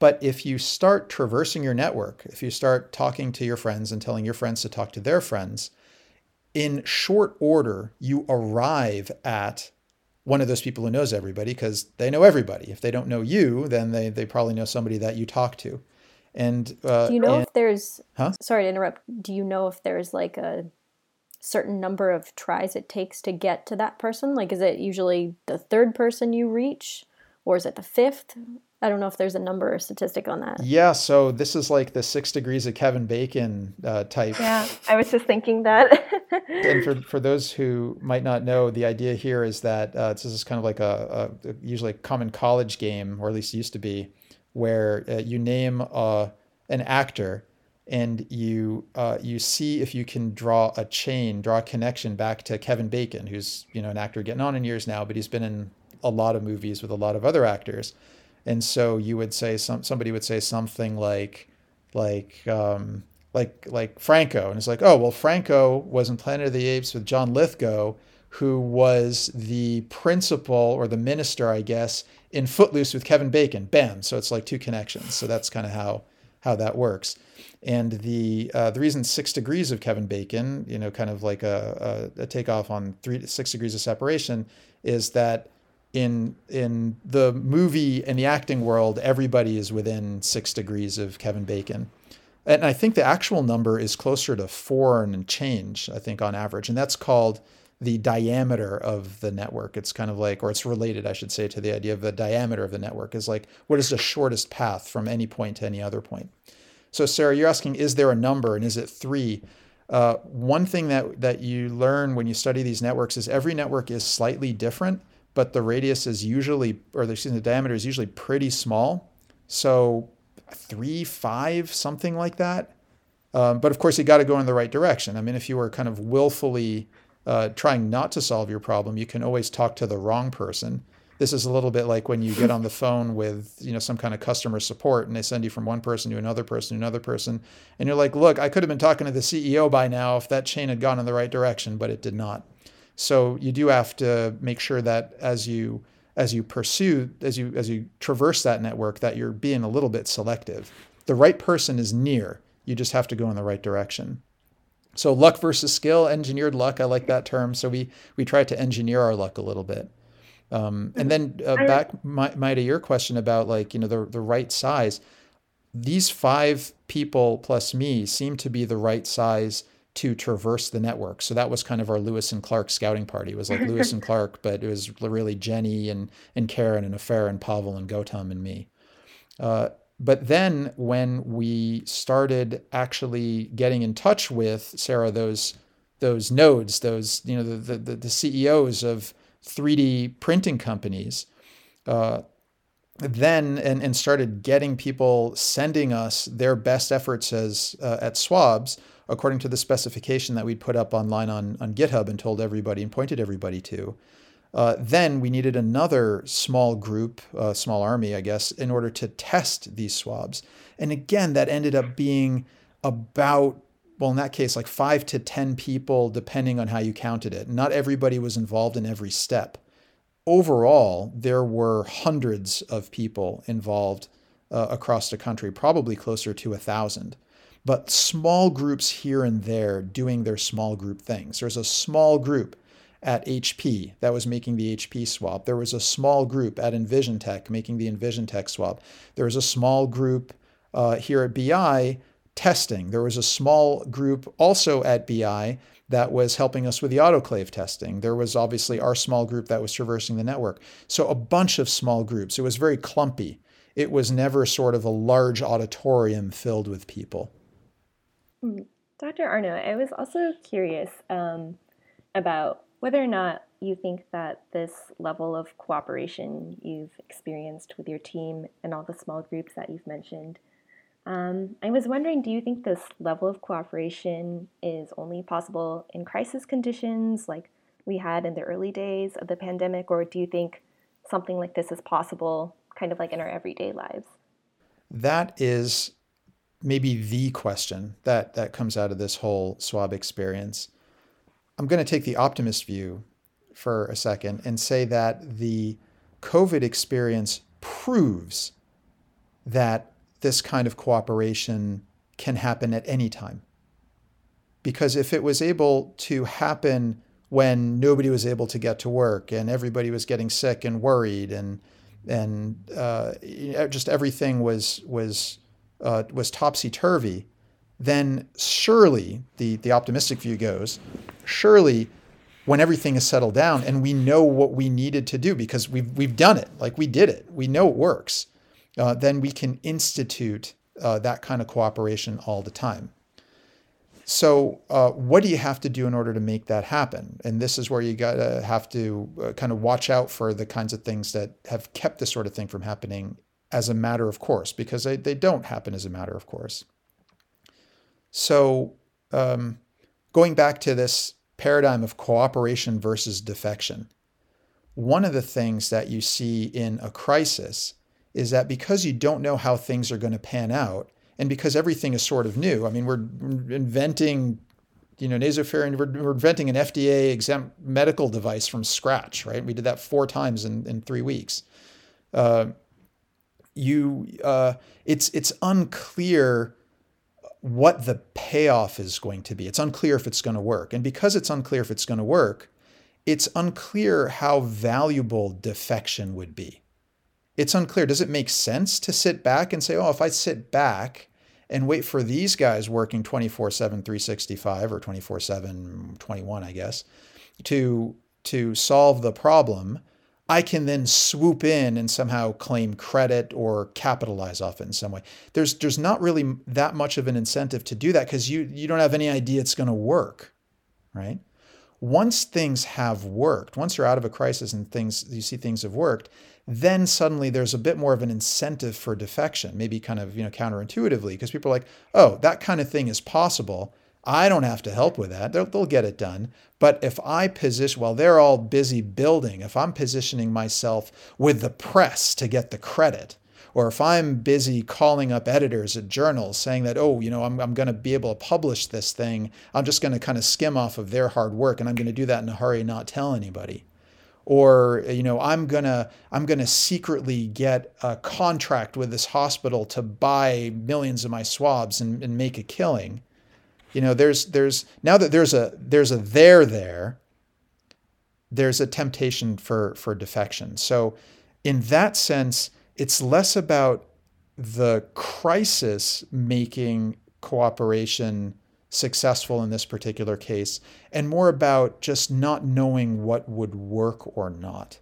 But if you start traversing your network, if you start talking to your friends and telling your friends to talk to their friends, in short order, you arrive at one of those people who knows everybody because they know everybody. If they don't know you, then they, they probably know somebody that you talk to. And uh, do you know and, if there's, huh? sorry to interrupt, do you know if there's like a certain number of tries it takes to get to that person? Like, is it usually the third person you reach, or is it the fifth? I don't know if there's a number or statistic on that. Yeah, so this is like the six degrees of Kevin Bacon uh, type. Yeah, I was just thinking that. and for, for those who might not know, the idea here is that uh, this is kind of like a, a, usually a common college game, or at least used to be, where uh, you name uh, an actor and you uh, you see if you can draw a chain, draw a connection back to Kevin Bacon, who's you know an actor getting on in years now, but he's been in a lot of movies with a lot of other actors, and so you would say some somebody would say something like like um, like like Franco, and it's like oh well Franco was in Planet of the Apes with John Lithgow, who was the principal or the minister, I guess, in Footloose with Kevin Bacon. Bam! So it's like two connections. So that's kind of how how that works. And the uh, the reason six degrees of Kevin Bacon, you know, kind of like a, a, a takeoff on three six degrees of separation, is that in in the movie and the acting world, everybody is within six degrees of Kevin Bacon. And I think the actual number is closer to four and change, I think, on average. And that's called the diameter of the network. It's kind of like, or it's related, I should say, to the idea of the diameter of the network is like, what is the shortest path from any point to any other point? So, Sarah, you're asking, is there a number and is it three? Uh, one thing that, that you learn when you study these networks is every network is slightly different, but the radius is usually, or the, excuse me, the diameter is usually pretty small. So, three, five, something like that. Um, but of course, you got to go in the right direction. I mean, if you were kind of willfully uh, trying not to solve your problem, you can always talk to the wrong person this is a little bit like when you get on the phone with you know some kind of customer support and they send you from one person to another person to another person and you're like look i could have been talking to the ceo by now if that chain had gone in the right direction but it did not so you do have to make sure that as you as you pursue as you as you traverse that network that you're being a little bit selective. The right person is near. You just have to go in the right direction. So luck versus skill engineered luck i like that term. So we we try to engineer our luck a little bit. Um, and then uh, back, my, my, to your question about like, you know, the, the right size, these five people plus me seem to be the right size to traverse the network. So that was kind of our Lewis and Clark scouting party. It was like Lewis and Clark, but it was really Jenny and, and Karen and Affair and Pavel and Gautam and me. Uh, but then when we started actually getting in touch with Sarah, those those nodes, those you know the the, the CEOs of 3D printing companies, uh, then and, and started getting people sending us their best efforts as uh, at swabs according to the specification that we'd put up online on, on GitHub and told everybody and pointed everybody to. Uh, then we needed another small group, uh, small army, I guess, in order to test these swabs. And again, that ended up being about well, in that case, like five to 10 people, depending on how you counted it. Not everybody was involved in every step. Overall, there were hundreds of people involved uh, across the country, probably closer to a thousand. But small groups here and there doing their small group things. There's a small group at HP that was making the HP swab. There was a small group at EnvisionTEC making the EnvisionTEC swab. There was a small group uh, here at BI testing. There was a small group also at BI that was helping us with the autoclave testing. There was obviously our small group that was traversing the network. So a bunch of small groups. It was very clumpy. It was never sort of a large auditorium filled with people. Dr. Arnaout, I was also curious um, about whether or not you think that this level of cooperation you've experienced with your team and all the small groups that you've mentioned um, I was wondering do you think this level of cooperation is only possible in crisis conditions like we had in the early days of the pandemic, or do you think something like this is possible kind of like in our everyday lives? That is maybe the question that, that comes out of this whole swab experience. I'm going to take the optimist view for a second and say that the COVID experience proves that this kind of cooperation can happen at any time. Because if it was able to happen when nobody was able to get to work and everybody was getting sick and worried and and uh, just everything was was uh, was topsy turvy, then surely the the optimistic view goes, surely when everything is settled down and we know what we needed to do because we've we've done it, like we did it, we know it works uh, then we can institute uh, that kind of cooperation all the time. So, uh, what do you have to do in order to make that happen? And this is where you gotta have to uh, kind of watch out for the kinds of things that have kept this sort of thing from happening as a matter of course, because they, they don't happen as a matter of course. So, um, going back to this paradigm of cooperation versus defection, one of the things that you see in a crisis is that because you don't know how things are going to pan out, and because everything is sort of new, I mean, we're inventing you know, nasopharyngeal, we're, we're inventing an FDA exempt medical device from scratch, right? We did that four times in, in three weeks. Uh, you, uh, it's, it's unclear what the payoff is going to be. It's unclear if it's going to work. And because it's unclear if it's going to work, it's unclear how valuable defection would be. It's unclear. Does it make sense to sit back and say, oh, if I sit back and wait for these guys working 24 7, 365 or 24 7, 21, I guess, to, to solve the problem? I can then swoop in and somehow claim credit or capitalize off it in some way. There's there's not really that much of an incentive to do that because you you don't have any idea it's going to work, right? Once things have worked, once you're out of a crisis and things you see things have worked, then suddenly there's a bit more of an incentive for defection, maybe kind of you know counterintuitively because people are like, oh, that kind of thing is possible. I don't have to help with that. They'll, they'll get it done. But if I position, while they're all busy building, if I'm positioning myself with the press to get the credit, or if I'm busy calling up editors at journals saying that, oh, you know, I'm, I'm going to be able to publish this thing, I'm just going to kind of skim off of their hard work and I'm going to do that in a hurry and not tell anybody. Or, you know, I'm to I'm to secretly get a contract with this hospital to buy millions of my swabs and, and make a killing you know, there's there's now that there's a there's a there there, there's a temptation for for defection. So in that sense, it's less about the crisis making cooperation successful in this particular case and more about just not knowing what would work or not.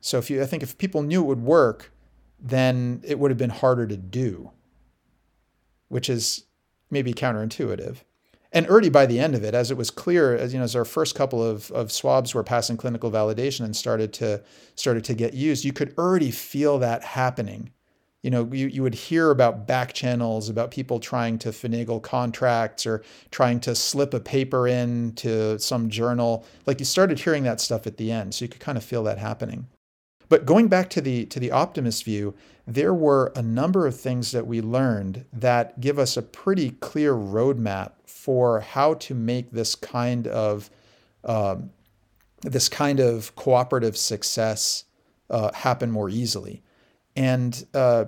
So if you I think if people knew it would work, then it would have been harder to do. Which is maybe counterintuitive. And already by the end of it, as it was clear, as you know, as our first couple of, of swabs were passing clinical validation and started to started to get used, you could already feel that happening. You know, you, you would hear about back channels, about people trying to finagle contracts or trying to slip a paper in to some journal. Like you started hearing that stuff at the end. So you could kind of feel that happening. But going back to the to the optimist view, there were a number of things that we learned that give us a pretty clear roadmap for how to make this kind of um, this kind of cooperative success uh, happen more easily. And uh,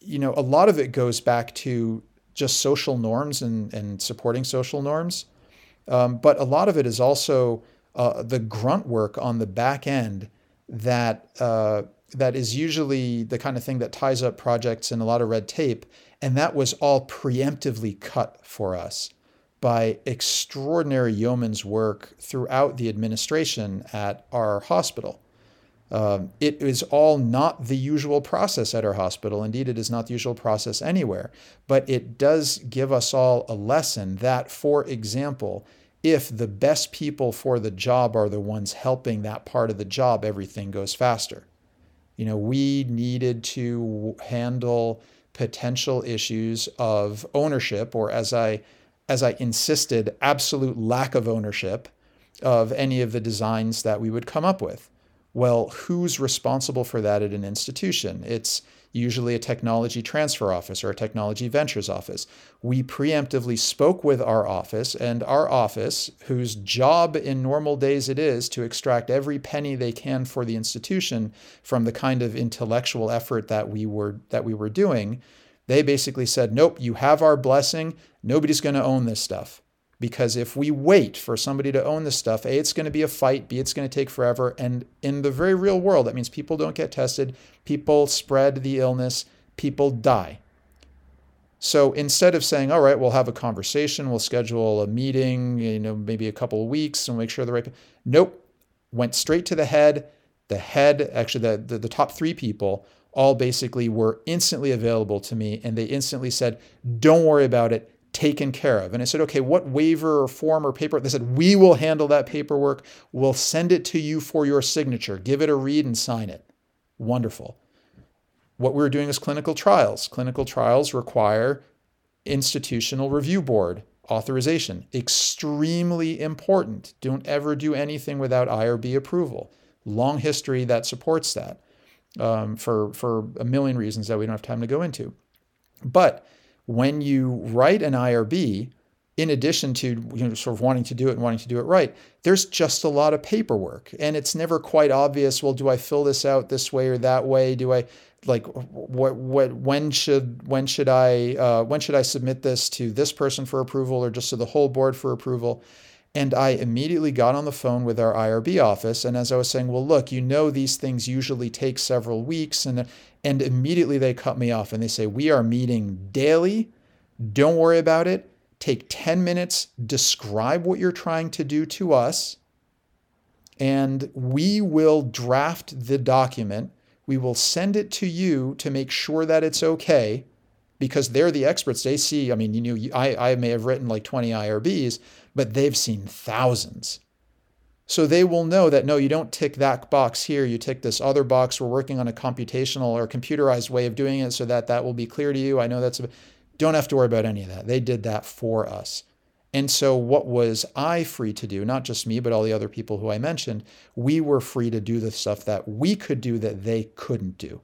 you know, a lot of it goes back to just social norms and, and supporting social norms. Um, but a lot of it is also uh, the grunt work on the back end that uh, that is usually the kind of thing that ties up projects and a lot of red tape, and that was all preemptively cut for us by extraordinary yeoman's work throughout the administration at our hospital. Um, it is all not the usual process at our hospital. Indeed, it is not the usual process anywhere. But it does give us all a lesson that, for example, if the best people for the job are the ones helping that part of the job, everything goes faster. You know, we needed to handle potential issues of ownership, or as I as I insisted, absolute lack of ownership of any of the designs that we would come up with. Well, who's responsible for that at an institution? It's usually a technology transfer office or a technology ventures office. We preemptively spoke with our office, and our office, whose job in normal days it is to extract every penny they can for the institution from the kind of intellectual effort that we were that we were doing, they basically said, "Nope, you have our blessing. Nobody's going to own this stuff." Because if we wait for somebody to own this stuff, A, it's going to be a fight, B, it's going to take forever. And in the very real world, that means people don't get tested, people spread the illness, people die. So instead of saying, all right, we'll have a conversation, we'll schedule a meeting, you know, maybe a couple of weeks and make sure the right, nope, went straight to the head. The head, actually, the, the, the top three people all basically were instantly available to me and they instantly said, don't worry about it taken care of. And I said, okay, what waiver or form or paper? They said, we will handle that paperwork. We'll send it to you for your signature. Give it a read and sign it. Wonderful. What we were doing is clinical trials. Clinical trials require institutional review board authorization. Extremely important. Don't ever do anything without IRB approval. Long history that supports that um, for, for a million reasons that we don't have time to go into. But when you write an IRB, in addition to you know sort of wanting to do it and wanting to do it right there's just a lot of paperwork and it's never quite obvious well do i fill this out this way or that way do i like what what when should when should i uh, when should i submit this to this person for approval or just to the whole board for approval and I immediately got on the phone with our IRB office. And as I was saying, well, look, you know, these things usually take several weeks. And, and immediately they cut me off and they say, we are meeting daily. Don't worry about it. Take 10 minutes, describe what you're trying to do to us, and we will draft the document. We will send it to you to make sure that it's okay because they're the experts. They see, I mean, you know, I, I may have written like 20 IRBs, but they've seen thousands. So they will know that no, you don't tick that box here, you tick this other box. We're working on a computational or computerized way of doing it so that that will be clear to you. I know that's a, don't have to worry about any of that. They did that for us. And so, what was I free to do? Not just me, but all the other people who I mentioned. We were free to do the stuff that we could do that they couldn't do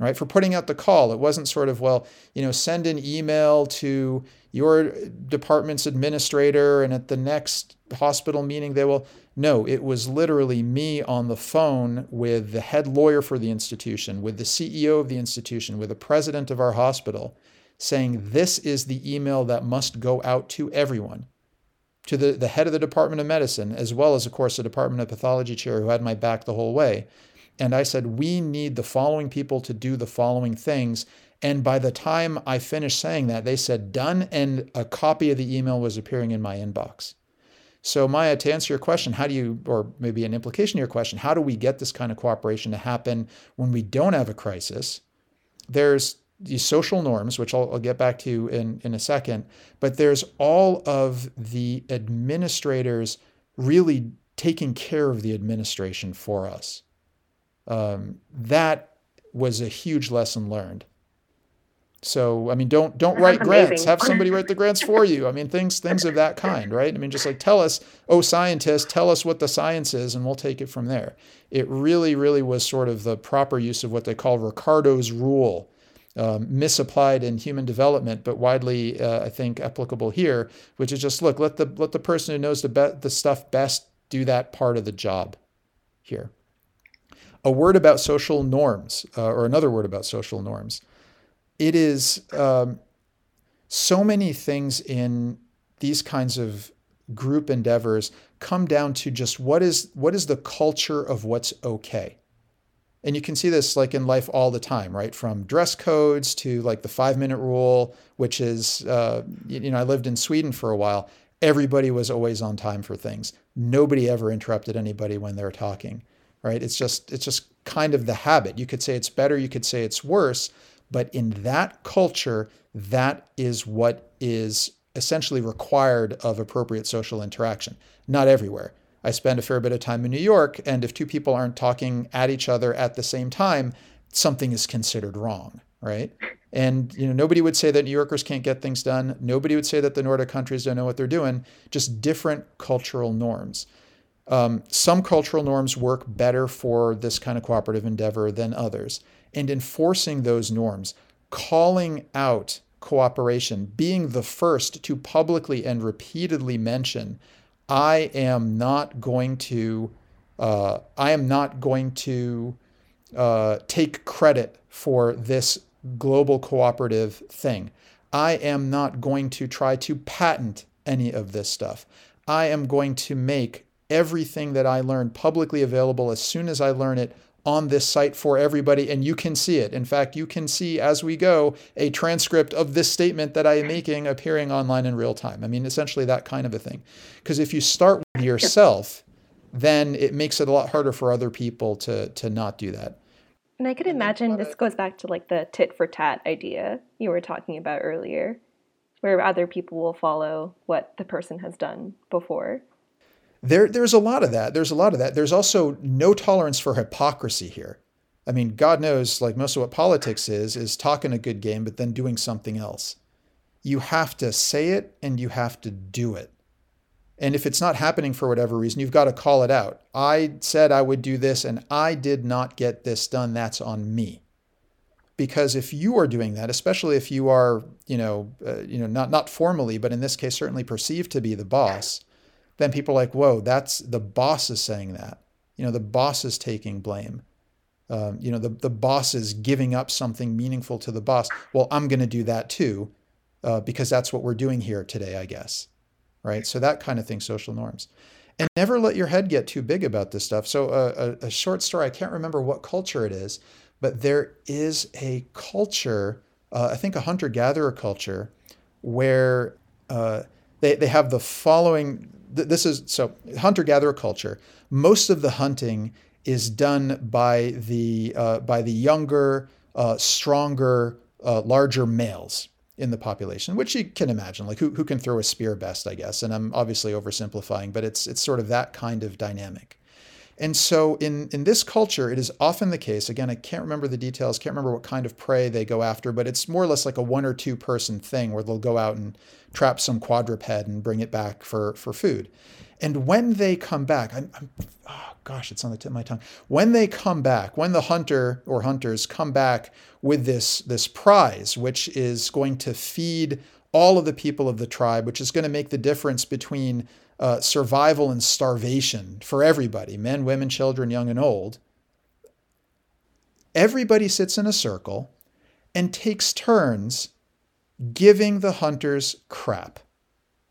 right? For putting out the call. It wasn't sort of, well, you know, send an email to your department's administrator and at the next hospital meeting they will. No, it was literally me on the phone with the head lawyer for the institution, with the CEO of the institution, with the president of our hospital, saying this is the email that must go out to everyone. To the, the head of the Department of Medicine, as well as, of course, the Department of Pathology chair who had my back the whole way, and I said, we need the following people to do the following things. And by the time I finished saying that, they said done, and a copy of the email was appearing in my inbox. So, Maya, to answer your question, how do you, or maybe an implication of your question, how do we get this kind of cooperation to happen when we don't have a crisis? There's these social norms, which I'll, I'll get back to in, in a second, but there's all of the administrators really taking care of the administration for us um, that was a huge lesson learned. So I mean, don't don't write grants. Have somebody write the grants for you. I mean, things things of that kind, right? I mean, just like tell us, oh, scientist, tell us what the science is, and we'll take it from there. It really, really was sort of the proper use of what they call Ricardo's rule, um, misapplied in human development, but widely, uh, I think, applicable here, which is just look, let the let the person who knows the be- the stuff best do that part of the job here a word about social norms, uh, or another word about social norms. It is um, so many things in these kinds of group endeavors come down to just what is what is the culture of what's okay. And you can see this like in life all the time, right? From dress codes to like the five minute rule, which is, uh, you know, I lived in Sweden for a while. Everybody was always on time for things. Nobody ever interrupted anybody when they were talking right? It's just it's just kind of the habit. You could say it's better, you could say it's worse, but in that culture, that is what is essentially required of appropriate social interaction. Not everywhere. I spend a fair bit of time in New York, and if two people aren't talking at each other at the same time, something is considered wrong, right? And you know, nobody would say that New Yorkers can't get things done. Nobody would say that the Nordic countries don't know what they're doing. Just different cultural norms. Um, some cultural norms work better for this kind of cooperative endeavor than others. And enforcing those norms, calling out cooperation, being the first to publicly and repeatedly mention, I am not going to, uh, I am not going to uh, take credit for this global cooperative thing. I am not going to try to patent any of this stuff. I am going to make everything that I learned publicly available as soon as I learn it on this site for everybody, and you can see it. In fact, you can see as we go a transcript of this statement that I am making appearing online in real time. I mean, essentially that kind of a thing. Because if you start with yourself, then it makes it a lot harder for other people to to not do that. And I could imagine this goes back to like the tit for tat idea you were talking about earlier, where other people will follow what the person has done before there, there's a lot of that. There's a lot of that. There's also no tolerance for hypocrisy here. I mean, God knows, like most of what politics is, is talking a good game, but then doing something else. You have to say it and you have to do it. And if it's not happening for whatever reason, you've got to call it out. I said I would do this and I did not get this done. That's on me. because if you are doing that, especially if you are, you know, uh, you know, not not formally, but in this case, certainly perceived to be the boss, then people are like, whoa, that's the boss is saying that. You know, the boss is taking blame. Um, you know, the the boss is giving up something meaningful to the boss. Well, I'm going to do that too, uh, because that's what we're doing here today, I guess. Right. So that kind of thing, social norms and never let your head get too big about this stuff. So, uh, a, a, short story, I can't remember what culture it is, but there is a culture, uh, I think a hunter gatherer culture, where uh, they, they have the following. This is so hunter gatherer culture. Most of the hunting is done by the uh, by the younger, uh, stronger, uh, larger males in the population, which you can imagine, like who, who can throw a spear best, I guess. And I'm obviously oversimplifying, but it's it's sort of that kind of dynamic. And so in, in this culture, it is often the case, again, I can't remember the details, can't remember what kind of prey they go after, but it's more or less like a one or two person thing where they'll go out and trap some quadruped and bring it back for, for food. And when they come back, I'm, I'm, oh gosh, it's on the tip of my tongue. When they come back, when the hunter or hunters come back with this, this prize, which is going to feed all of the people of the tribe, which is going to make the difference between uh, survival and starvation for everybody men, women, children, young and old. Everybody sits in a circle and takes turns giving the hunters crap.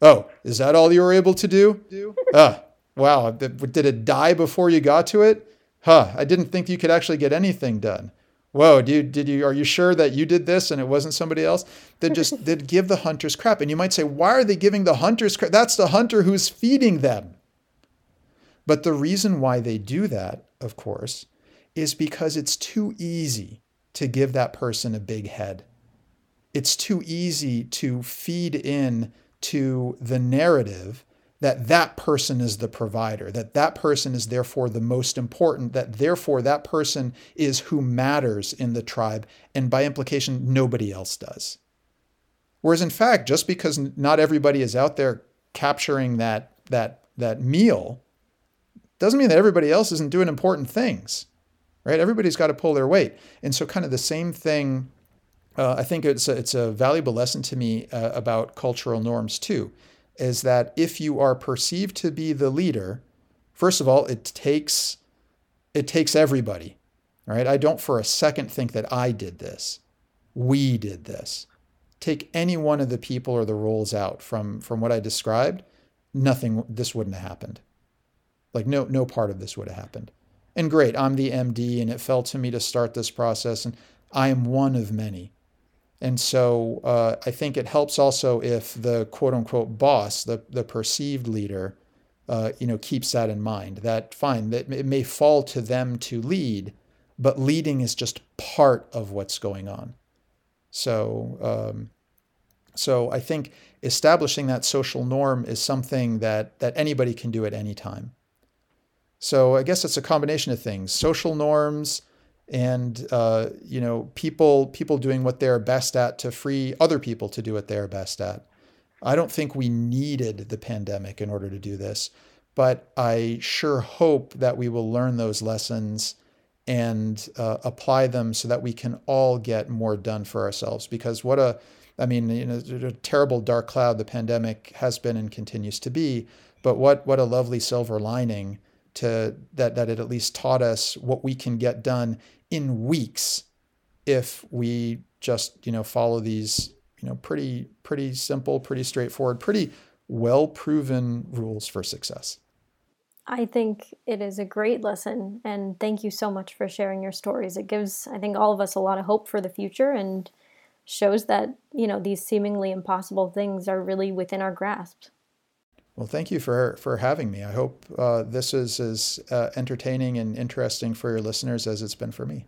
Oh, is that all you were able to do? Ah, wow. Did it die before you got to it? Huh, I didn't think you could actually get anything done whoa, dude, did you are you sure that you did this and it wasn't somebody else? They just did give the hunters crap. And you might say, why are they giving the hunters crap? That's the hunter who's feeding them. But the reason why they do that, of course, is because it's too easy to give that person a big head. It's too easy to feed in to the narrative that that person is the provider, that that person is therefore the most important, that therefore that person is who matters in the tribe, and by implication, nobody else does. Whereas in fact, just because not everybody is out there capturing that, that, that meal, doesn't mean that everybody else isn't doing important things, right? Everybody's got to pull their weight. And so, kind of the same thing, uh, I think it's a, it's a valuable lesson to me uh, about cultural norms too is that if you are perceived to be the leader, first of all, it takes it takes everybody. Right? I don't for a second think that I did this. We did this. Take any one of the people or the roles out from from what I described, nothing this wouldn't have happened. Like no no part of this would have happened. And great, I'm the MD and it fell to me to start this process and I am one of many. And so uh, I think it helps also if the quote unquote boss, the, the perceived leader, uh, you know, keeps that in mind. That fine, that it may fall to them to lead, but leading is just part of what's going on. So, um, so I think establishing that social norm is something that that anybody can do at any time. So I guess it's a combination of things: social norms, and uh, you know people people doing what they're best at to free other people to do what they're best at. I don't think we needed the pandemic in order to do this, but I sure hope that we will learn those lessons and uh, apply them so that we can all get more done for ourselves. Because what a I mean, you know, a terrible dark cloud the pandemic has been and continues to be, but what what a lovely silver lining to that that it at least taught us what we can get done in weeks if we just you know follow these you know pretty pretty simple pretty straightforward pretty well proven rules for success. I think it is a great lesson and thank you so much for sharing your stories. It gives i think all of us a lot of hope for the future and shows that you know these seemingly impossible things are really within our grasp well, thank you for for having me. I hope uh, this is as uh, entertaining and interesting for your listeners as it's been for me.